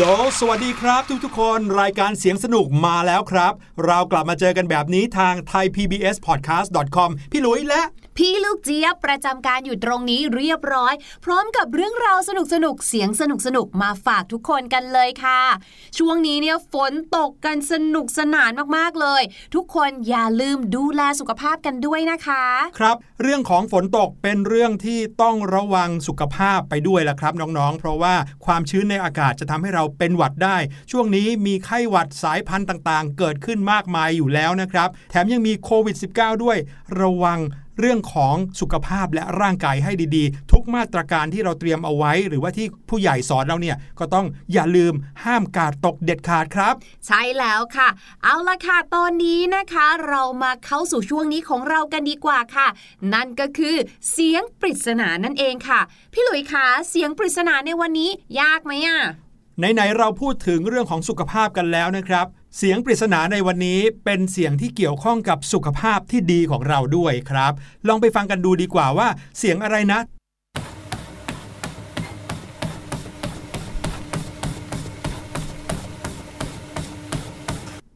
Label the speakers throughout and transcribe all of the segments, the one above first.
Speaker 1: โหล สวัสดีครับ ทุกๆ คน รายการเสียงสนุกมาแล้วครับ เรากลับมาเจอกันแบบนี้ทาง thaipbspodcast.com พี่ลุยและ
Speaker 2: พี่ลูกเจี๊ยบประจำการอยู่ตรงนี้เรียบร้อย พร้อมกับเรื่องราวสนุกสนุกเสียงสนุกสนุกมาฝากทุกคนกันเลยค่ะ ช่วงนี้เนี่ยฝนตกกันสนุกสนานมากๆเลย ทุกคนอย่าลืมดูแลสุขภาพกันด้วยนะคะ
Speaker 1: ครับ เรื่องของฝนตกเป็นเรื่องที่ต้องระวังสุขภาพไปด้วยละครับน้องๆ เพราะว่าความชื้นในอากาศจะทำให้เราเป็นหวัดได้ ช่วงนี้มีไข้หวัดสายพันธุ์ต่างๆ เกิดขึ้นมากมายอยู่แล้วนะครับ แถมยังมีโควิด -19 ด้วยระวัง เรื่องของสุขภาพและร่างกายให้ดีๆ ทุกมาตรการที่เราเตรียมเอาไว้ หรือว่าที่ผู้ใหญ่สอนเราเนี่ยก็ต้องอย่าลืมห้ามกาดตกเด็ดขาดครับ
Speaker 2: ใช่แล้วค่ะ เอาละค่ะตอนนี้นะคะ เรามาเข้าสู่ช่วงนี้ของเรากันดีกว่าค่ะ นั่นก็คือเสียงปริศนานั่นเองค่ะ พี่หลุยคะเสียงปริศนาในวันนี้ยากไหมอะ
Speaker 1: ไหนๆเราพูดถึงเรื่องของสุขภาพกันแล้วนะครับ เสียงปริศนาในวันนี้เป็นเสียงที่เกี่ยวข้องกับสุขภาพที่ดีของเราด้วยครับ ลองไปฟังกันดูดีกว่าว่า เสียงอะไรนะ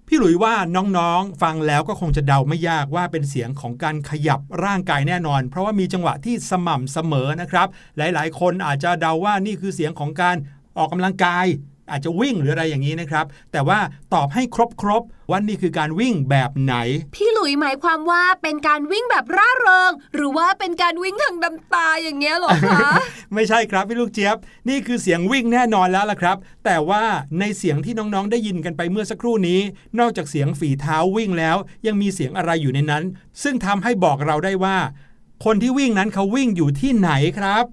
Speaker 1: พี่หลุยว่าน้องๆ ฟังแล้วก็คงจะเดาไม่ยากว่าเป็นเสียงของการขยับร่างกายแน่นอน เพราะว่ามีจังหวะที่สม่ำเสมอนะครับ หลายๆ คนอาจจะเดาว่านี่คือเสียงของการออกกำลังกาย อาจจะวิ่งหรืออะไรอย่างนี้นะครับ แต่ว่าตอบให้ครบๆว่านี่คือการวิ่งแบบไหน
Speaker 2: พี่หลุยหมายความว่าเป็นการวิ่งแบบร่าเริง หรือว่าเป็นการวิ่งทางดำตาอย่างเงี้ยเหรอคะ
Speaker 1: ไม่ใช่ครับพี่ลูกเจี๊ยบ นี่คือเสียงวิ่งแน่นอนแล้วล่ะครับ แต่ว่าในเสียงที่น้องๆได้ยินกันไปเมื่อสักครู่นี้ นอกจากเสียงฝีเท้าวิ่งแล้ว ยังมีเสียงอะไรอยู่ในนั้น ซึ่งทำให้บอกเราได้ว่า คนที่วิ่งนั้นเขาวิ่งอยู่ที่ไหนครับ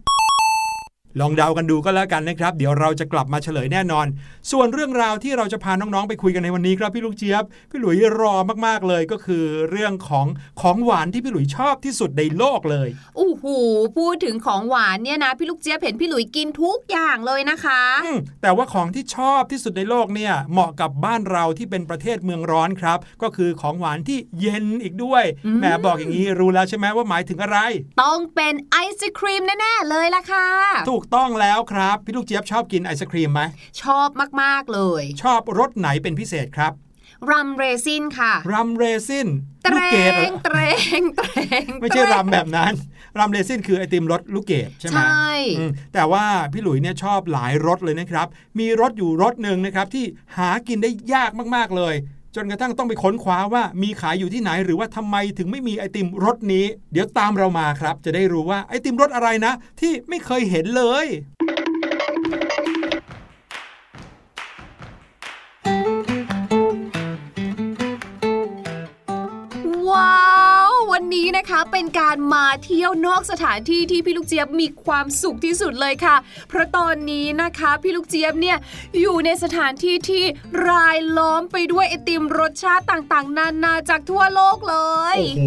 Speaker 1: ลองเดากันดูก็แล้วกันนะครับ เดี๋ยวเราจะกลับมาเฉลยแน่นอน ส่วนเรื่องราวที่เราจะพาน้องๆไปคุยกันในวันนี้ครับพี่ลูกเจี๊ยบ พี่หลุยรอมากๆเลยก็คือ เรื่องของของหวานที่พี่หลุยชอบที่สุดในโลกเลย
Speaker 2: อู้หูพูดถึงของหวานเนี่ยนะพี่ลูกเจี๊ยบเห็นพี่หลุยกินทุกอย่างเลยนะคะ
Speaker 1: อืมแต่ว่าของที่ชอบที่สุดในโลกเนี่ยเหมาะกับบ้านเราที่เป็นประเทศเมืองร้อนครับ ก็คือของหวานที่เย็นอีกด้วย
Speaker 2: อืม
Speaker 1: แหมบอกอย่างนี้รู้แล้วใช่ไหมว่าหมายถึงอะไร
Speaker 2: ต้องเป็นไอศครีมแน่ๆเลยล่ะค่ะ
Speaker 1: ถูกต้องแล้วครับ พี่ลูกเจี๊ยบชอบกินไอศครีมไหม
Speaker 2: ชอบมากๆเลย
Speaker 1: ชอบรสไหนเป็นพิเศษครับ
Speaker 2: รัมเรซินค่ะ
Speaker 1: รัมเรซิน
Speaker 2: เตร
Speaker 1: ลูกเกดเหรอง
Speaker 2: เตรงเตรง
Speaker 1: ไม่ใช่รัมแบบนั้นรัมเรซินคือไอติมรสลูกเกดใช่ไหม
Speaker 2: ใช่
Speaker 1: อืมแต่ว่าพี่หลุยเนี่ยชอบหลายรสเลยนะครับ มีรสอยู่รสหนึ่งนะครับที่หากินได้ยากมากๆเลย จนกระทั่งต้องไปค้นคว้าว่ามีขายอยู่ที่ไหนหรือว่าทำไมถึงไม่มีไอติมรสนี้ เดี๋ยวตามเรามาครับ จะได้รู้ว่าไอติมรสอะไรนะ ที่ไม่เคยเห็นเลย
Speaker 2: เป็นการมาเที่ยวนอกสถานที่ที่พี่ลูกเจี๊ยบมีความสุขที่สุดเลยค่ะ เพราะตอนนี้นะคะ พี่ลูกเจี๊ยบเนี่ยอยู่ในสถานที่ที่รายล้อมไปด้วยไอติมรสชาติต่างๆ นานาจากทั่วโลกเลย
Speaker 1: โอ้โห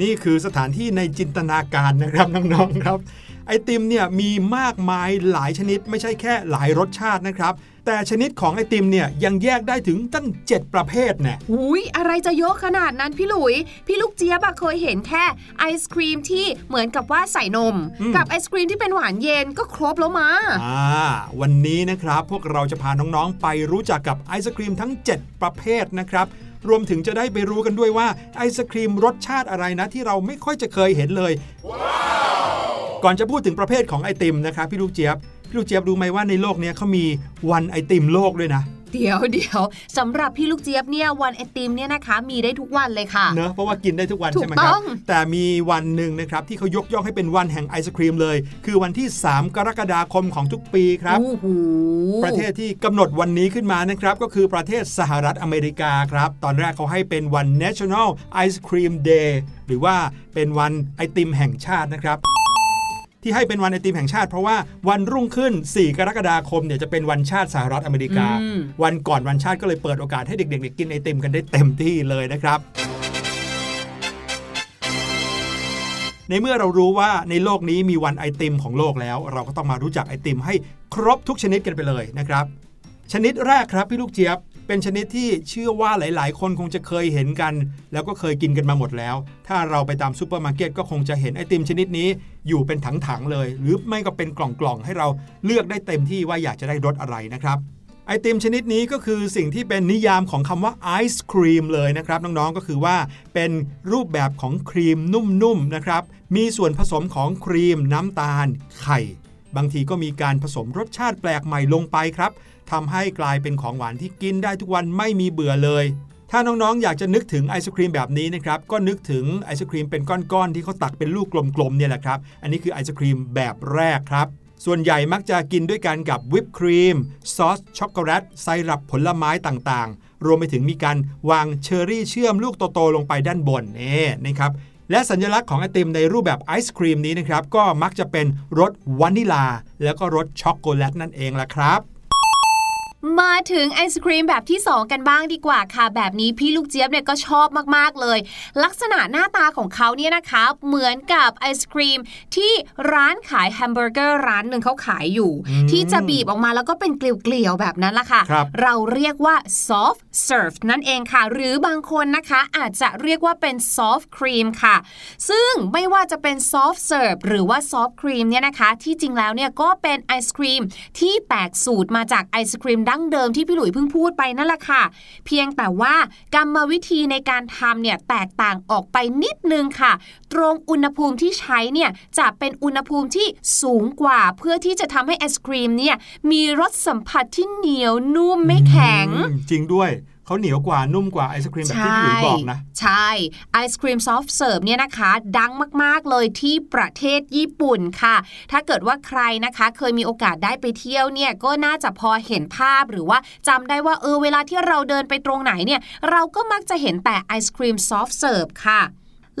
Speaker 1: นี่คือสถานที่ในจินตนาการนะครับน้องๆครับ ไอติมเนี่ยมีมากมายหลายชนิดไม่ใช่แค่หลายรสชาตินะครับ แต่ชนิดของไอติมเนี่ยยังแยกได้ถึงตั้ง 7 ประเภทเนี่ย
Speaker 2: หุยอะไรจะเยอะขนาดนั้นพี่หลุย พี่ลูกเจี๊ยบอะเคยเห็นแค่ไอศครีมที่เหมือนกับว่าใส่นม
Speaker 1: อืม
Speaker 2: กับไอศครีมที่เป็นหวานเย็นก็ครบแล้วมา
Speaker 1: อ่าวันนี้นะครับพวกเราจะพาน้องๆไปรู้จักกับไอศครีมทั้ง 7 ประเภทนะครับรวมถึงจะได้ไปรู้กันด้วยว่าไอศครีมรสชาติอะไรนะที่เราไม่ค่อยจะเคยเห็นเลย ก่อนจะพูดถึงประเภทของไอติมนะครับพี่ลูกเจี๊ยบพี่ลูกเจี๊ยบรู้ไหมว่าในโลกเนี้ยเขามีวันไอติมโลกด้วยนะ
Speaker 2: เดี๋ยวเดี๋ยวสำหรับพี่ลูกเจี๊ยบเนี่ยวันไอติมเนี่ยนะคะมีได้ทุกวันเลยค่ะ
Speaker 1: เนอะเพราะว่ากินได้ทุกวัน
Speaker 2: ถูก
Speaker 1: ใช่ไหมครั
Speaker 2: ต้
Speaker 1: บ
Speaker 2: อง
Speaker 1: แต่มีวันหนึ่งนะครับที่เขายกย่องให้เป็นวันแห่งไอศครีมเลย คือวันที่ 3 กรกฎาคมของทุกปีครับ
Speaker 2: โอ้โห
Speaker 1: ประเทศที่กำหนดวันนี้ขึ้นมานะครับก็คือประเทศสหรัฐอเมริกาครับ ตอนแรกเขาให้เป็นวัน National Ice Cream Day หรือว่าเป็นวันไอติมแห่งชาตินะครับ ที่ให้เป็นวันไอติมแห่งชาติ เพราะว่าวันรุ่งขึ้น 4 กรกฎาคมเนี่ยจะเป็นวันชาติสหรัฐอเมริกา
Speaker 2: อืม
Speaker 1: วันก่อนวันชาติก็เลยเปิดโอกาสให้เด็กๆกินไอติมกันได้เต็มที่เลยนะครับในเมื่อเรารู้ว่าในโลกนี้มีวันไอติมของโลกแล้ว เราก็ต้องมารู้จักไอติมให้ครบทุกชนิดกันไปเลยนะครับ ชนิดแรกครับพี่ลูกเจี๊ยบ เป็นชนิดที่เชื่อว่าหลาย ๆ คนคงจะเคยเห็นกัน แล้วก็เคยกินกันมาหมดแล้ว ถ้าเราไปตามซูเปอร์มาร์เก็ตก็คงจะเห็นไอติมชนิดนี้อยู่เป็นถัง ๆ เลย หรือไม่ก็เป็นกล่อง ๆ ให้เราเลือกได้เต็มที่ว่าอยากจะได้รสอะไรนะครับไอติมชนิดนี้ก็คือสิ่งที่เป็นนิยามของคำว่าไอศครีมเลยนะครับ น้อง ๆ ก็คือว่าเป็นรูปแบบของครีมนุ่ม ๆ นะครับ มีส่วนผสมของครีมน้ำตาล ไข่ บางทีก็มีการผสมรสชาติแปลกใหม่ลงไปครับ ทำให้กลายเป็นของหวานที่กินได้ทุกวันไม่มีเบื่อเลย ถ้าน้องๆอยากจะนึกถึงไอศครีมแบบนี้นะครับ ก็นึกถึงไอศครีมเป็นก้อนๆ ที่เขาตักเป็นลูกกลมๆเนี่ยแหละครับ อันนี้คือไอศครีมแบบแรกครับ ส่วนใหญ่มักจะกินด้วยกันกับวิปครีม ซอสช็อกโกแลตไซรัปผลไม้ต่างๆ รวมไปถึงมีการวางเชอร์รี่เชื่อมลูกโตๆลงไปด้านบนนี่นะครับและสัญลักษณ์ของไอติมในรูปแบบไอศครีมนี้นะครับ ก็มักจะเป็นรสวานิลา แล้วก็รสช็อกโกแลตนั่นเองล่ะครับ
Speaker 2: มาถึงไอศครีมแบบที่ 2 กันบ้างดีกว่าค่ะ แบบนี้พี่ลูกเจี๊ยบเนี่ยก็ชอบมากๆเลย ลักษณะหน้าตาของเขาเนี่ยนะคะ เหมือนกับไอศครีมที่ร้านขายแฮมเบอร์เกอร์ร้านหนึ่งเขาขายอยู่ ที่จะบีบออกมาแล้วก็เป็นเกลียวๆแบบนั้นละค่ะ เราเรียกว่า soft serve นั่นเองค่ะ หรือบางคนนะคะอาจจะเรียกว่าเป็น soft cream ค่ะ ซึ่งไม่ว่าจะเป็น soft serve หรือว่า soft cream เนี่ยนะคะ ที่จริงแล้วเนี่ยก็เป็นไอศครีมที่แตกสูตรมาจากไอศครีมดั้ั้งเดิมที่พี่หลุยเพิ่งพูดไปนั่นแหละค่ะ เพียงแต่ว่ากรรมวิธีในการทำเนี่ยแตกต่างออกไปนิดนึงค่ะ ตรงอุณหภูมิที่ใช้เนี่ยจะเป็นอุณหภูมิที่สูงกว่า เพื่อที่จะทำให้ไอศครีมเนี่ยมีรสสัมผัสที่เหนียวนุ่มไม่แข็ง
Speaker 1: จริงด้วย เขาเหนียวกว่านุ่มกว่าไอศครีมแบบที่พี่หลุยบอกนะ
Speaker 2: ใช่ไอศครีม soft serve เนี่ยนะคะ ดังมากๆเลยที่ประเทศญี่ปุ่นค่ะ ถ้าเกิดว่าใครนะคะเคยมีโอกาสได้ไปเที่ยวเนี่ยก็น่าจะพอเห็นภาพหรือว่าจำได้ว่าเออเวลาที่เราเดินไปตรงไหนเนี่ยเราก็มักจะเห็นแต่ไอศครีม soft serve ค่ะ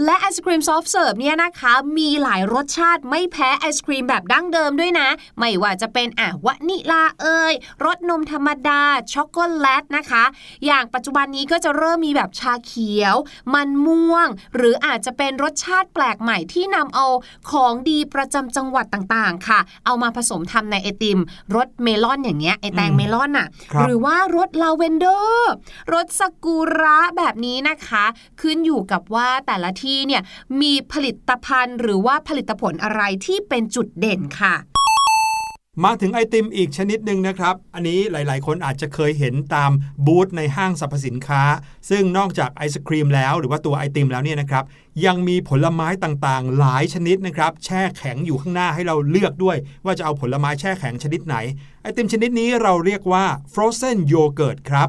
Speaker 2: และไอศครีม soft serve เนี่ยนะคะ มีหลายรสชาติไม่แพ้ไอศครีมแบบดั้งเดิมด้วยนะ ไม่ว่าจะเป็นอะวานิลาเอยรสนมธรรมดา ช็อกโกแลตนะคะ อย่างปัจจุบันนี้ก็จะเริ่มมีแบบชาเขียว มันม่วง หรืออาจจะเป็นรสชาติแปลกใหม่ที่นำเอาของดีประจำจังหวัดต่างๆ ค่ะ เอามาผสมทำในไอติมรสเมลอนอย่างเงี้ยไอแตงเมลอนอะ หรือว่ารสลาเวนเดอร์รสสกุระแบบนี้นะคะ ขึ้นอยู่กับว่าแต่ละที่เนี่ยมีผลิตภัณฑ์ หรือว่าผลิตผลอะไรที่เป็นจุดเด่นค่ะ
Speaker 1: มาถึงไอติมอีกชนิดหนึ่งนะครับ อันนี้หลาย ๆ คนอาจจะเคยเห็นตามบูธในห้างสรรพสินค้า ซึ่งนอกจากไอศครีมแล้ว หรือว่าตัวไอติมแล้วเนี่ยนะครับยังมีผลไม้ต่างๆ หลายชนิดนะครับ แช่แข็งอยู่ข้างหน้าให้เราเลือกด้วย ว่าจะเอาผลไม้แช่แข็งชนิดไหน ไอติมชนิดนี้เราเรียกว่า frozen yogurt ครับ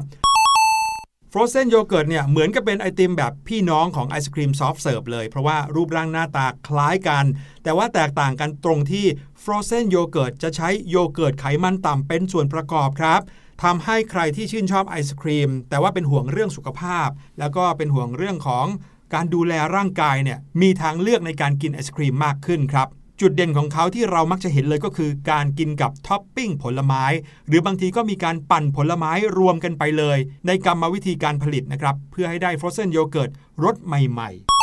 Speaker 1: รสเซนโยเกิร์ตเนี่ยเหมือนกับเป็นไอติมแบบพี่น้องของไอศครีมซอฟต์เสิร์ฟเลย เพราะว่ารูปร่างหน้าตาคล้ายกัน แต่ว่าแตกต่างกันตรงที่ frozen yogurt จะใช้โยเกิร์ตไขมันต่ำเป็นส่วนประกอบครับทำให้ใครที่ชื่นชอบไอศครีม แต่ว่าเป็นห่วงเรื่องสุขภาพ แล้วก็เป็นห่วงเรื่องของการดูแลร่างกายเนี่ยมีทางเลือกในการกินไอศครีมมากขึ้นครับ จุดเด่นของเขาที่เรามักจะเห็นเลยก็คือ การกินกับท็อปปิ้งผลไม้ หรือบางทีก็มีการปั่นผลไม้รวมกันไปเลย ในกรรมวิธีการผลิตนะครับ เพื่อให้ได้ frozen yogurtรสใหม่ๆ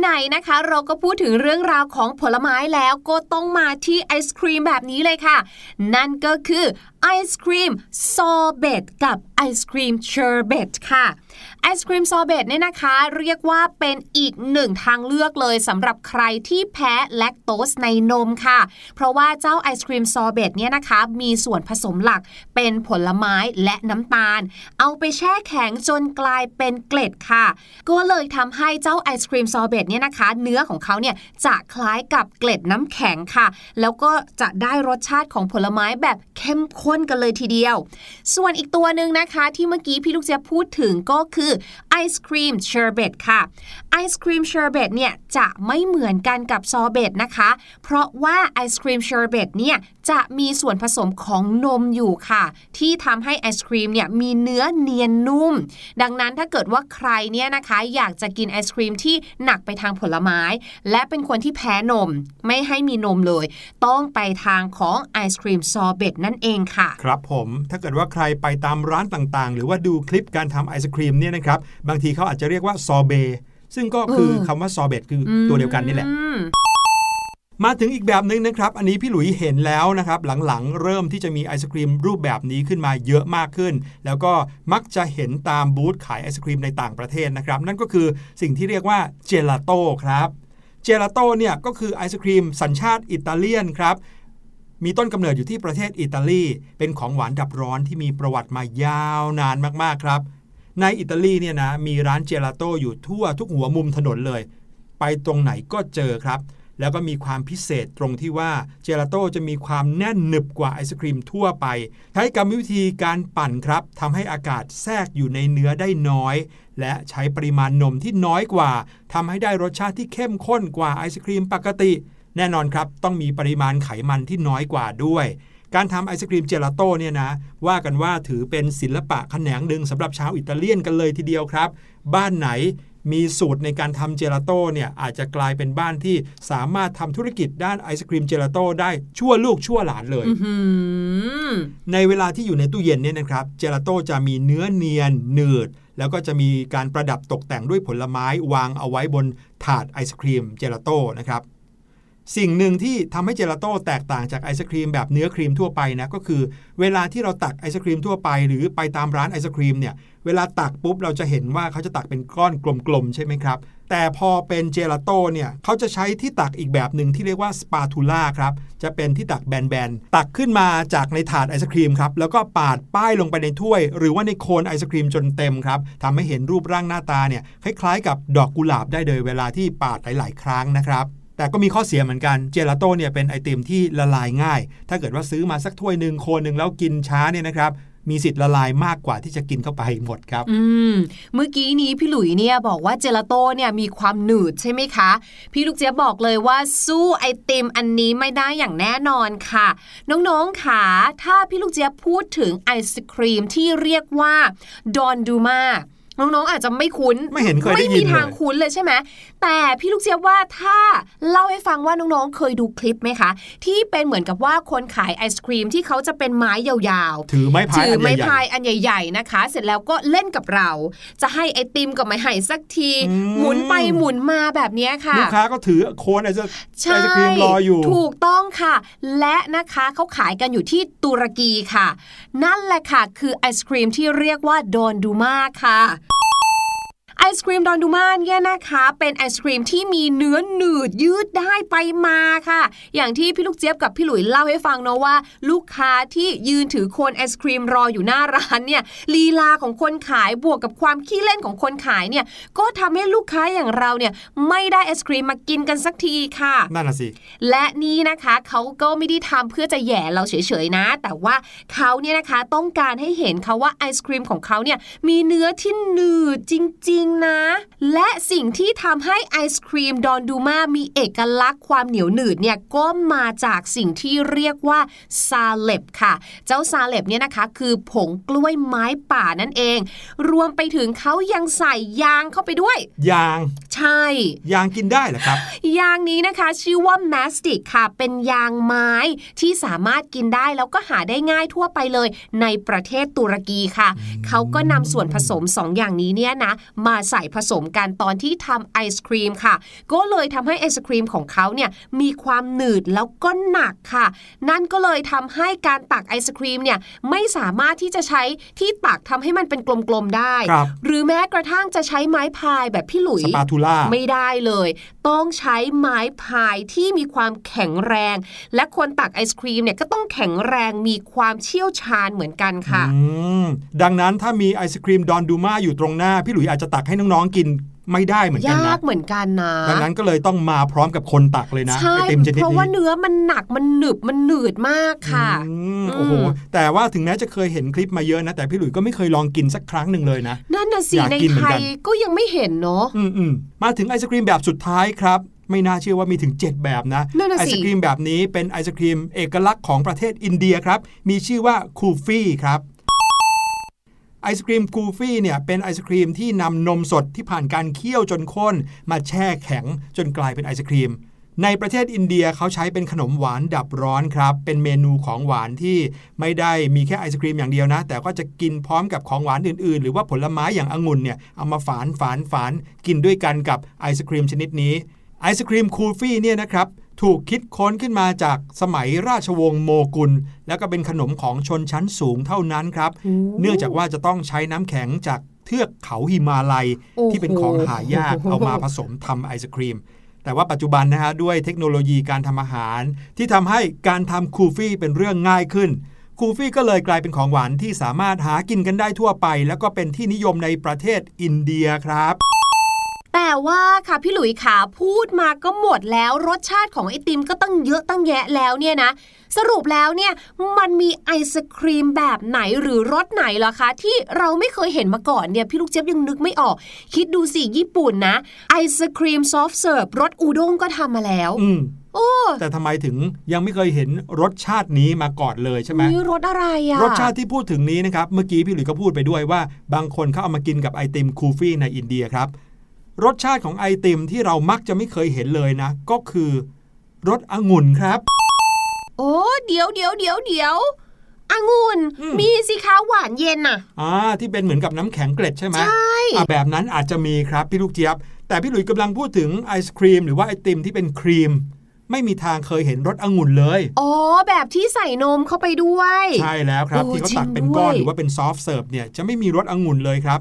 Speaker 2: ไหนๆนะคะ เราก็พูดถึงเรื่องราวของผลไม้แล้วก็ต้องมาที่ไอศครีมแบบนี้เลยค่ะ นั่นก็คือ ไอศครีมซอเบตกับไอศครีมเชอร์เบตค่ะไอศครีมซอเบตเนี่ยนะคะเรียกว่าเป็นอีกหนึ่งทางเลือกเลยสำหรับใครที่แพ้แลคโตสในนมค่ะ เพราะว่าเจ้าไอศครีมซอเบตเนี่ยนะคะ มีส่วนผสมหลักเป็นผลไม้และน้ำตาล เอาไปแช่แข็งจนกลายเป็นเกล็ดค่ะ ก็เลยทำให้เจ้าไอศครีมซอเบตเนี่ยนะคะ เนื้อของเขาเนี่ยจะคล้ายกับเกล็ดน้ำแข็งค่ะ แล้วก็จะได้รสชาติของผลไม้แบบ เข้มข้นกันเลยทีเดียว ส่วนอีกตัวหนึ่งนะคะที่เมื่อกี้พี่ลูกเจี๊ยบพูดถึงก็คือไอศครีมเชอร์เบตค่ะไอศครีมเชอร์เบตเนี่ยจะไม่เหมือนกันกับซอเบตนะคะ เพราะว่าไอศครีมเชอร์เบตเนี่ย จะมีส่วนผสมของนมอยู่ค่ะ ที่ทำให้ไอศครีมเนี่ยมีเนื้อเนียนนุ่ม ดังนั้นถ้าเกิดว่าใครเนี่ยนะคะอยากจะกินไอศครีมที่หนักไปทางผลไม้ และเป็นคนที่แพ้นมไม่ให้มีนมเลย ต้องไปทางของไอศครีมซอเบตนั่นเองค่ะ
Speaker 1: ครับผมถ้าเกิดว่าใครไปตามร้านต่างๆ หรือว่าดูคลิปการทำไอศครีมเนี่ยนะครับบางทีเขาอาจจะเรียกว่าซอเบซึ่งก็คือคำว่าซอเบตคือตัวเดียวกันนี่แหละ มาถึงอีกแบบหนึ่งนะครับ อันนี้พี่หลุยเห็นแล้วนะครับ หลังๆ เริ่มที่จะมีไอศครีมรูปแบบนี้ขึ้นมาเยอะมากขึ้น แล้วก็มักจะเห็นตามบูธขายไอศครีมในต่างประเทศนะครับ นั่นก็คือสิ่งที่เรียกว่าเจลาโต้ครับเจลาโต้เนี่ยก็คือไอศครีมสัญชาติอิตาเลียนครับมีต้นกำเนิดอยู่ที่ประเทศอิตาลี เป็นของหวานดับร้อนที่มีประวัติมายาวนานมากๆครับ ในอิตาลีเนี่ยนะมีร้านเจลาโต้อยู่ทั่วทุกหัวมุมถนนเลย ไปตรงไหนก็เจอครับ แล้วก็มีความพิเศษตรงที่ว่าเจลาโต้จะมีความแน่นหนึบกว่าไอศครีมทั่วไป ใช้กรรมวิธีการปั่นครับทำให้อากาศแทรกอยู่ในเนื้อได้น้อย และใช้ปริมาณนมที่น้อยกว่าทำให้ได้รสชาติที่เข้มข้นกว่าไอศครีมปกติ แน่นอนครับ ต้องมีปริมาณไขมันที่น้อยกว่าด้วยการทำไอศครีมเจลาโต้เนี่ยนะว่ากันว่าถือเป็นศิลปะแขนงหนึ่งสำหรับชาวอิตาเลียนกันเลยทีเดียวครับ บ้านไหน มีสูตรในการทำเจลาโต้เนี่ยอาจจะกลายเป็นบ้านที่สามารถทำธุรกิจด้านไอศครีมเจลาโต้ได้ชั่วลูกชั่วหลานเลย
Speaker 2: อื้อหือ
Speaker 1: ในเวลาที่อยู่ในตู้เย็นเนี่ยนะครับเจลาโต้จะมีเนื้อเนียนหนืด แล้วก็จะมีการประดับตกแต่งด้วยผลไม้วางเอาไว้บนถาดไอศครีมเจลาโต้นะครับ สิ่งหนึ่งที่ทำให้เจลาโต้แตกต่างจากไอศครีมแบบเนื้อครีมทั่วไปนะก็คือ เวลาที่เราตักไอศครีมทั่วไป หรือไปตามร้านไอศครีมเนี่ยเวลาตักปุ๊บเราจะเห็นว่าเขาจะตักเป็นก้อนกลมๆใช่ไหมครับ แต่พอเป็นเจลาโต้เนี่ยเขาจะใช้ที่ตักอีกแบบหนึ่งที่เรียกว่า spatula ครับจะเป็นที่ตักแบนๆตักขึ้นมาจากในถาดไอศครีมครับแล้วก็ปาดป้ายลงไปในถ้วย หรือว่าในโคนไอศครีมจนเต็มครับทำให้เห็นรูปร่างหน้าตาเนี่ยคล้ายๆ กับดอกกุหลาบได้เลยเวลาที่ปาดหลาย ๆ ครั้งนะครับ แต่ก็มีข้อเสียเหมือนกันเจลาโต้เนี่ยเป็นไอติมที่ละลายง่าย ถ้าเกิดว่าซื้อมาสักถ้วยหนึ่งโคนหนึ่งแล้วกินช้าเนี่ยนะครับมีสิทธิ์ละลายมากกว่าที่จะกินเข้าไปหมดครับ
Speaker 2: อืม เมื่อกี้นี้พี่หลุยเนี่ยบอกว่าเจลาโต้เนี่ยมีความหนืดใช่ไหมคะ พี่ลูกเจี๊ยบบอกเลยว่าสู้ไอติมอันนี้ไม่ได้อย่างแน่นอนค่ะ น้องๆค่ะ ถ้าพี่ลูกเจี๊ยบพูดถึงไอศครีมที่เรียกว่าดอนดูมาน้องๆ อาจจะไม่คุ้น
Speaker 1: ไม่เห็นเคยได้ยิน
Speaker 2: ไม่มีทาง
Speaker 1: เลย
Speaker 2: คุ้นเลยใช่ไหม แต่พี่ลูกเจี๊ยบว่าถ้าเล่าให้ฟังว่าน้องๆ เคยดูคลิปไหมคะ ที่เป็นเหมือนกับว่าคนขายไอศครีมที่เขาจะเป็นไม้ยาวๆ
Speaker 1: ถือไม้พาย
Speaker 2: ถือ
Speaker 1: อัน
Speaker 2: ไม้
Speaker 1: ใหญ่
Speaker 2: พายอันใหญ่ ๆนะคะ เสร็จแล้วก็เล่นกับเรา จะให้ไอติมกับไม่ให้สักที
Speaker 1: อืม
Speaker 2: หมุนไปหมุนมาแบบเนี้ยค่ะ
Speaker 1: ๆลูกค้าก็ถือโคนไอศ
Speaker 2: ใช่
Speaker 1: ไอศครีมรออยู่
Speaker 2: ถูกต้องค่ะ และนะคะเขาขายกันอยู่ที่ตุรกีค่ะ นั่นแหละค่ะ คือไอศครีมที่เรียกว่าโดนดูมาค่ะ ไอศครีมดอนดูมาเนี่ยนะคะ เป็นไอศครีมที่มีเนื้อหนืดยืดได้ไปมาค่ะ อย่างที่พี่ลูกเจี๊ยบกับพี่หลุยเล่าให้ฟังเนาะว่า ลูกค้าที่ยืนถือโคนไอศครีมรออยู่หน้าร้านเนี่ยลีลาของคนขายบวกกับความขี้เล่นของคนขายเนี่ยก็ทำให้ลูกค้าอย่างเราเนี่ยไม่ได้ไอศครีมมากินกันสักทีค่ะ
Speaker 1: นั่นน่ะสิ
Speaker 2: และนี่นะคะเขาก็ไม่ได้ทำเพื่อจะแหย่เราเฉยๆนะ แต่ว่าเขาเนี่ยนะคะต้องการให้เห็นเขาว่าไอศครีมของเขาเนี่ยมีเนื้อที่หนืดจริงๆนะ และสิ่งที่ทำให้ไอศครีมดอนดูมามีเอกลักษณ์ความเหนียวหนืดเนี่ยก็มาจากสิ่งที่เรียกว่าซาเล็บค่ะ เจ้าซาเล็บเนี่ยนะคะ คือผงกล้วยไม้ป่านั่นเอง รวมไปถึงเขายังใส่ยางเข้าไปด้วย
Speaker 1: ยาง
Speaker 2: ใช่
Speaker 1: ยางกินได้เหรอครับ
Speaker 2: ยางนี้นะคะชื่อว่า m a s t i c ค่ะ เป็นยางไม้ที่สามารถกินได้แล้วก็หาได้ง่ายทั่วไปเลย ในประเทศตุรกีค่ะ เขาก็นำส่วนผสม2อย่างนี้เนี่ยนะมาใส่ผสมกันตอนที่ทำไอศครีมค่ะ ก็เลยทำให้ไอศครีมของเขาเนี่ยมีความหนืดแล้วก็หนักค่ะ นั่นก็เลยทำให้การตักไอศครีมเนี่ยไม่สามารถที่จะใช้ที่ตักทำให้มันเป็นกลมๆได้
Speaker 1: ครับ
Speaker 2: หรือแม้กระทั่งจะใช้ไม้พายแบบพี่หลุย
Speaker 1: สปาทูล่า
Speaker 2: ไม่ได้เลย ต้องใช้ไม้พายที่มีความแข็งแรง และคนตักไอศครีมเนี่ยก็ต้องแข็งแรงมีความเชี่ยวชาญเหมือนกันค่ะ
Speaker 1: ดังนั้นถ้ามีไอศครีมดอนดูมาอยู่ตรงหน้า พี่หลุยอาจจะตักให้น้องๆกิน ไม่ได้เหมือนกัน
Speaker 2: ยา
Speaker 1: นะ
Speaker 2: กเหมือนกันนะ
Speaker 1: ดังนั้นก็เลยต้องมาพร้อมกับคนตักเลยนะ
Speaker 2: ใช่
Speaker 1: ไอติมชนิด
Speaker 2: เพราะว่า
Speaker 1: นี้
Speaker 2: เนื้อมันหนักมันหนึบมันหนืดมากค่ะ
Speaker 1: อืมโอ้โหแต่ว่าถึงแม้จะเคยเห็นคลิปมาเยอะนะแต่พี่หลุยก็ไม่เคยลองกินสักครั้งหนึ่งเลยนะ
Speaker 2: นั่นน่ะสิ
Speaker 1: อยาก
Speaker 2: ใน
Speaker 1: กินเหมื
Speaker 2: ไท
Speaker 1: อนกั
Speaker 2: ย
Speaker 1: น
Speaker 2: ก็ยังไม่เห็นเนาะ
Speaker 1: อืมอืมมาถึงไอศครีมแบบสุดท้ายครับไม่น่าเชื่อว่ามีถึง 7 แบบนะ
Speaker 2: นั่นน่ะ
Speaker 1: ไอ
Speaker 2: สิ
Speaker 1: ศครีมแบบนี้เป็นไอศครีมเอกลักษณ์ของประเทศอินเดียครับ มีชื่อว่าคูฟี่ครับ ไอศครีมคูฟี่เนี่ยเป็นไอศครีมที่นำนมสดที่ผ่านการเคี่ยวจนข้น มาแช่แข็งจนกลายเป็นไอศครีม ในประเทศอินเดียเขาใช้เป็นขนมหวานดับร้อนครับ เป็นเมนูของหวานที่ไม่ได้มีแค่ไอศครีมอย่างเดียวนะ แต่ก็จะกินพร้อมกับของหวานอื่นๆ หรือว่าผลไม้อย่างองุ่นเนี่ยเอามาฝานฝานฝานกินด้วยกันกับไอศครีมชนิดนี้ไอศครีมคูฟี่เนี่ยนะครับ ถูกคิดค้นขึ้นมาจากสมัยราชวงศ์โมกุล แล้วก็เป็นขนมของชนชั้นสูงเท่านั้นครับ เนื่องจากว่าจะต้องใช้น้ำแข็งจากเทือกเขาหิมาลัย
Speaker 2: โอ้โห
Speaker 1: ที่เป็นของหายากเอามาผสมทำไอศครีม แต่ว่าปัจจุบันนะฮะด้วยเทคโนโลยีการทำอาหาร ที่ทำให้การทำคูฟี่เป็นเรื่องง่ายขึ้นคูฟี่ก็เลยกลายเป็นของหวานที่สามารถหากินกันได้ทั่วไป แล้วก็เป็นที่นิยมในประเทศอินเดียครับ
Speaker 2: แต่ว่าค่ะพี่หลุยส์ขาพูดมาก็หมดแล้วรสชาติของไอติมก็ตั้งเยอะตั้งแยะแล้วเนี่ยนะ สรุปแล้วเนี่ยมันมีไอศครีมแบบไหนหรือรสไหนล่ะคะ ที่เราไม่เคยเห็นมาก่อนเนี่ยพี่ลูกเจี๊ยบยังนึกไม่ออก คิดดูสิญี่ปุ่นนะไอศครีม soft serve รสอูด้งก็ทำมาแล้ว
Speaker 1: อืม
Speaker 2: โอ้
Speaker 1: แต่ทำไมถึงยังไม่เคยเห็นรสชาตินี้มาก่อนเลยใช่ไหม
Speaker 2: นี่รสอะไรอะ
Speaker 1: รสชาติที่พูดถึงนี้นะครับ เมื่อกี้พี่หลุยส์ก็พูดไปด้วยว่า บางคนเขาเอามากินกับไอติมคูฟี่ในอินเดียครับ รสชาติของไอติมที่เรามักจะไม่เคยเห็นเลยนะ ก็คือรสองุ่นครับ
Speaker 2: โอ้เดี๋ยวเดี๋ยวเดี๋ยวเดี๋ยวองุ่น
Speaker 1: อืม
Speaker 2: มีสิคะหวานเย็นน่ะ
Speaker 1: อ่าที่เป็นเหมือนกับน้ำแข็งเกล็ดใช่ไหม
Speaker 2: ใช่
Speaker 1: อะแบบนั้นอาจจะมีครับพี่ลูกเจี๊ยบ แต่พี่หลุยส์กำลังพูดถึงไอศครีม หรือว่าไอติมที่เป็นครีม ไม่มีทางเคยเห็นรสองุ่นเลย
Speaker 2: อ๋อ แบบที่ใส่นมเข้าไปด้วย
Speaker 1: ใช่แล้วครับ
Speaker 2: โอ้
Speaker 1: ที่เขา
Speaker 2: จริง
Speaker 1: ตักเป็นก้อน
Speaker 2: ด้วย
Speaker 1: หรือว่าเป็น soft serve เนี่ยจะไม่มีรสองุ่นเลยครับ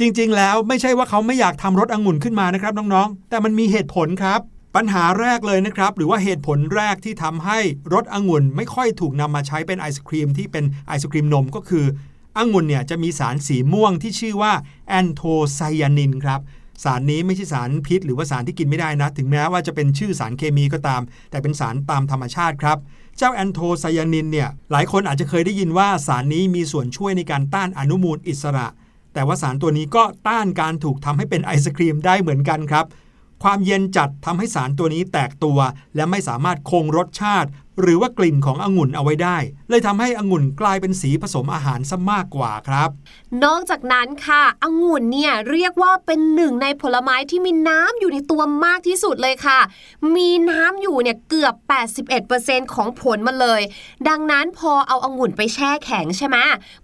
Speaker 1: จริง ๆ แล้วไม่ใช่ว่าเขาไม่อยากทำรสองุ่นขึ้นมานะครับน้องๆ แต่มันมีเหตุผลครับ ปัญหาแรกเลยนะครับ หรือว่าเหตุผลแรกที่ทำให้รสองุ่นไม่ค่อยถูกนำมาใช้เป็นไอศครีมที่เป็นไอศครีมนมก็คือองุ่นเนี่ยจะมีสารสีม่วงที่ชื่อว่าแอนโทไซยานินครับสารนี้ไม่ใช่สารพิษ หรือว่าสารที่กินไม่ได้นะ ถึงแม้ว่าจะเป็นชื่อสารเคมีก็ตาม แต่เป็นสารตามธรรมชาติครับ เจ้าแอนโทไซยานินเนี่ยหลายคนอาจจะเคยได้ยินว่าสารนี้มีส่วนช่วยในการต้านอนุมูลอิสระ แต่ว่าสารตัวนี้ก็ต้านการถูกทำให้เป็นไอศครีมได้เหมือนกันครับ ความเย็นจัดทำให้สารตัวนี้แตกตัว และไม่สามารถคงรสชาติ หรือว่ากลิ่นขององุ่นเอาไว้ได้ เลยทำให้องุ่นกลายเป็นสีผสมอาหารซะมากกว่าครับ
Speaker 2: นอกจากนั้นค่ะองุ่นเนี่ยเรียกว่าเป็นหนึ่งในผลไม้ที่มีน้ำอยู่ในตัวมากที่สุดเลยค่ะ มีน้ำอยู่เนี่ยเกือบ 81%ของผลมันเลย ดังนั้นพอเอาองุ่นไปแช่แข็งใช่ไหม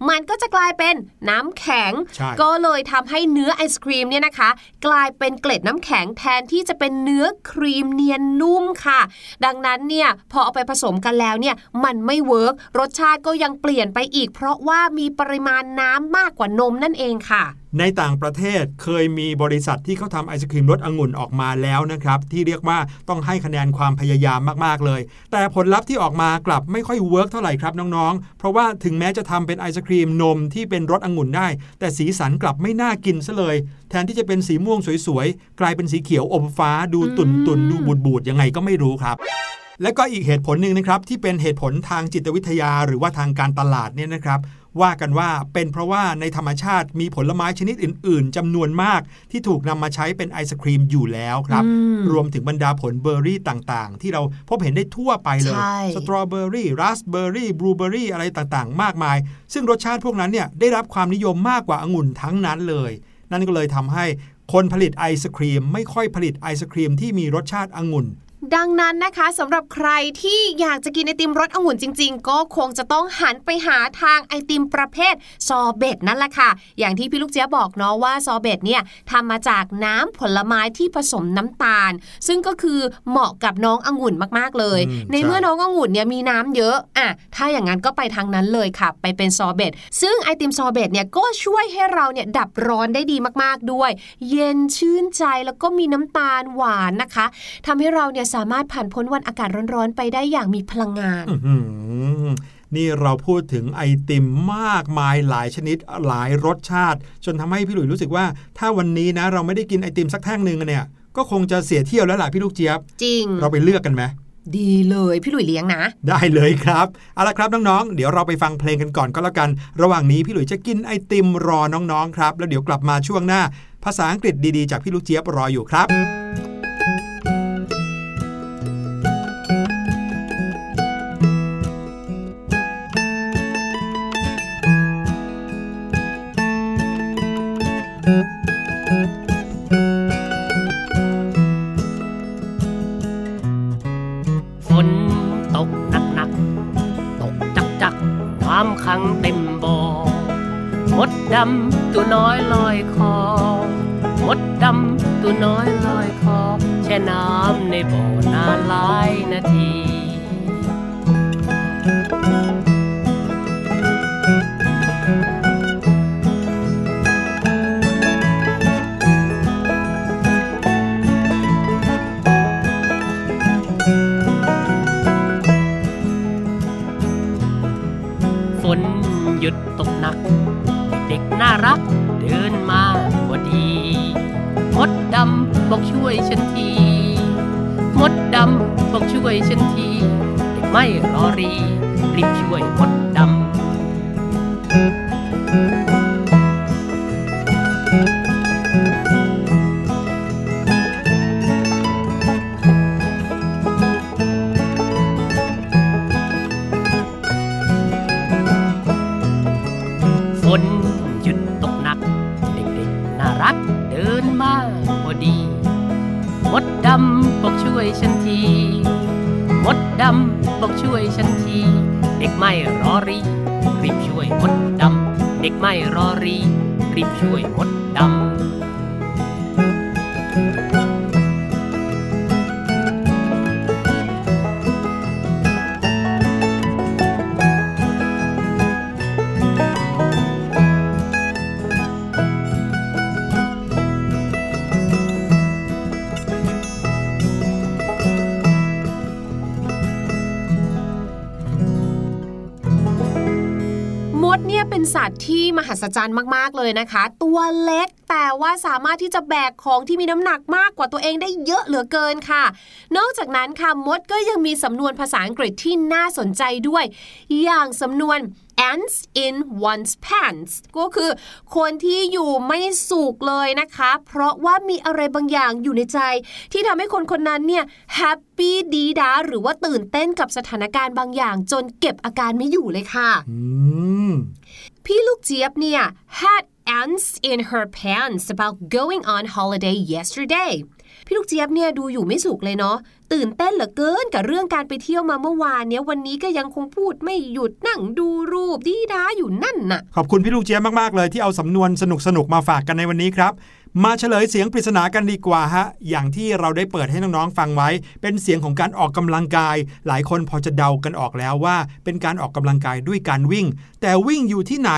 Speaker 2: มันก็จะกลายเป็นน้ำแข็ง
Speaker 1: ใช่
Speaker 2: ก็เลยทำให้เนื้อไอศครีมเนี่ยนะคะ กลายเป็นเกล็ดน้ำแข็งแทนที่จะเป็นเนื้อครีมเนียนนุ่มค่ะ ดังนั้นเนี่ยพอเอาไปผสมมกันแล้วเนี่ยมันไม่ work รสชาติก็ยังเปลี่ยนไปอีก เพราะว่ามีปริมาณน้ำมากกว่านมนั่นเองค่ะ
Speaker 1: ในต่างประเทศเคยมีบริษัทที่เขาทำไอศครีมรสองุ่นออกมาแล้วนะครับที่เรียกว่าต้องให้คะแนนความพยายามมากๆเลย แต่ผลลัพธ์ที่ออกมากลับไม่ค่อย work เท่าไหร่ครับน้องๆ เพราะว่าถึงแม้จะทำเป็นไอศครีมนมที่เป็นรสองุ่นได้ แต่สีสันกลับไม่น่ากินซะเลย แทนที่จะเป็นสีม่วงสวยๆกลายเป็นสีเขียวอมฟ้าดูตุ่นๆดูบูดๆยังไงก็ไม่รู้ครับ และก็อีกเหตุผลหนึ่งนะครับที่เป็นเหตุผลทางจิตวิทยาหรือว่าทางการตลาดเนี่ยนะครับ ว่ากันว่าเป็นเพราะว่าในธรรมชาติมีผลไม้ชนิดอื่น ๆจำนวนมากที่ถูกนำมาใช้เป็นไอศครีมอยู่แล้วครับ
Speaker 2: อืม
Speaker 1: รวมถึงบรรดาผลเบอร์รี่ต่างๆ ที่เราพบเห็นได้ทั่วไปเลย
Speaker 2: ใช่
Speaker 1: สตรอเบอร์รี่ราสเบอร์รี่บลูเบอร์รี่อะไรต่างๆ มากมาย ซึ่งรสชาติพวกนั้นเนี่ยได้รับความนิยมมากกว่าองุ่นทั้งนั้นเลย นั่นก็เลยทำให้คนผลิตไอศครีม ไม่ค่อยผลิตไอศครีมที่มีรสชาติองุ่น
Speaker 2: ดังนั้นนะคะสำหรับใครที่อยากจะกินไอติมรสองุ่นจริง ๆ ก็คงจะต้องหันไปหาทางไอติมประเภทซอเบตนั่นแหละค่ะ อย่างที่พี่ลูกเจี๊ยบบอกเนาะว่าซอเบตเนี่ยทำมาจากน้ำผลไม้ที่ผสมน้ำตาล ซึ่งก็คือเหมาะกับน้ององุ่นมากๆเลย
Speaker 1: อืม
Speaker 2: ในเมื่อน้ององุ่นเนี่ยมีน้ำเยอะอะถ้าอย่างนั้นก็ไปทางนั้นเลยค่ะ ไปเป็นซอเบตซึ่งไอติมซอเบตเนี่ยก็ช่วยให้เราเนี่ยดับร้อนได้ดีมากๆด้วย เย็นชื่นใจแล้วก็มีน้ำตาลหวานนะคะทำให้เราเนี่ยสามารถผ่านพ้นวันอากาศร้อนๆ ไปได้อย่างมีพลังงาน
Speaker 1: อื้อหือนี่เราพูดถึงไอติมมากมายหลายชนิดหลายรสชาติ จนทำให้พี่หลุยรู้สึกว่า ถ้าวันนี้นะ เราไม่ได้กินไอติมสักแท่งหนึ่งเนี่ย ก็คงจะเสียเที่ยวแล้วล่ะพี่ลูกเจี๊ยบ
Speaker 2: จริง
Speaker 1: เราไปเลือกกันไหม
Speaker 2: ดีเลยพี่หลุยเลี้ยงนะ
Speaker 1: ได้เลยครับเอาละครับน้องๆ เดี๋ยวเราไปฟังเพลงกันก่อนก็แล้วกัน ระหว่างนี้พี่หลุยจะกินไอติมรอน้องๆครับ แล้วเดี๋ยวกลับมาช่วงหน้า ภาษาอังกฤษดีๆจากพี่ลูกเจี๊ยบรออยู่ครับ
Speaker 3: ฝนตกหนักหนักตกจักจักน้ำขังเต็มบ่อมดดำตัวน้อยลอยคอมดดำตัวน้อยลอยคอแช่น้ำในบ่อนานหลายนาที บอกช่วยฉันที มดดำบอกช่วยฉันที ไม่รอรี รีบช่วยมด ไม่รอรีรีบช่วยมด
Speaker 2: เป็นสัตว์ที่มหัศจรรย์มากๆเลยนะคะ ตัวเล็กแต่ว่าสามารถที่จะแบกของที่มีน้ำหนักมากกว่าตัวเองได้เยอะเหลือเกินค่ะ นอกจากนั้นค่ะมดก็ยังมีสำนวนภาษาอังกฤษที่น่าสนใจด้วย อย่างสำนวน ants in one's pants ก็คือคนที่อยู่ไม่สุขเลยนะคะ เพราะว่ามีอะไรบางอย่างอยู่ในใจ ที่ทำให้คนคนนั้นเนี่ยแฮปปี้ดีดาหรือว่าตื่นเต้นกับสถานการณ์บางอย่าง จนเก็บอาการไม่อยู่เลยค่ะ
Speaker 1: อืม
Speaker 2: พี่ลูกเจี๊ยบเนี่ย had ants in her pants about going on holiday yesterday พี่ลูกเจี๊ยบเนี่ยดูอยู่ไม่สุขเลยเนาะตื่นเต้นเหลือเกินกับเรื่องการไปเที่ยวมาเมื่อวานเนี้ยวันนี้ก็ยังคงพูดไม่หยุดนั่งดูรูปดีด้าอยู่นั่นน่ะ
Speaker 1: ขอบคุณพี่ลูกเจี๊ยบมากๆเลยที่เอาสำนวนสนุกๆมาฝากกันในวันนี้ครับ มาเฉลยเสียงปริศนากันดีกว่าฮะ อย่างที่เราได้เปิดให้น้องๆฟังไว้ เป็นเสียงของการออกกำลังกาย หลายคนพอจะเดากันออกแล้วว่า เป็นการออกกำลังกายด้วยการวิ่ง แต่วิ่งอยู่ที่ไหน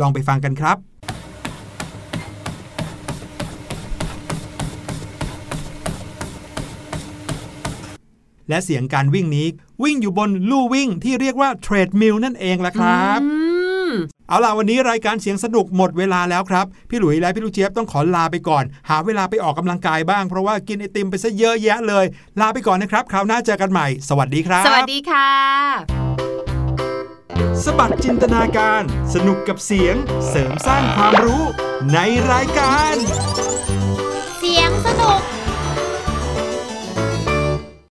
Speaker 1: ลองไปฟังกันครับ และเสียงการวิ่งนี้วิ่งอยู่บนลู่วิ่งที่เรียกว่าเทรดมิลนั่นเองละครับ
Speaker 2: อืม
Speaker 1: เอาล่ะวันนี้รายการเสียงสนุกหมดเวลาแล้วครับ พี่หลุยและพี่ลูกเจี๊ยบต้องขอลาไปก่อน หาเวลาไปออกกำลังกายบ้างเพราะว่ากินไอติมไปซะเยอะแยะเลย ลาไปก่อนนะครับ คราวหน้าเจอกันใหม่ สวัสดีครับ
Speaker 2: สวัสดีค่ะ
Speaker 1: สบัดจินตนาการ สนุกกับเสียงเสริมสร้างความรู้ในรายการ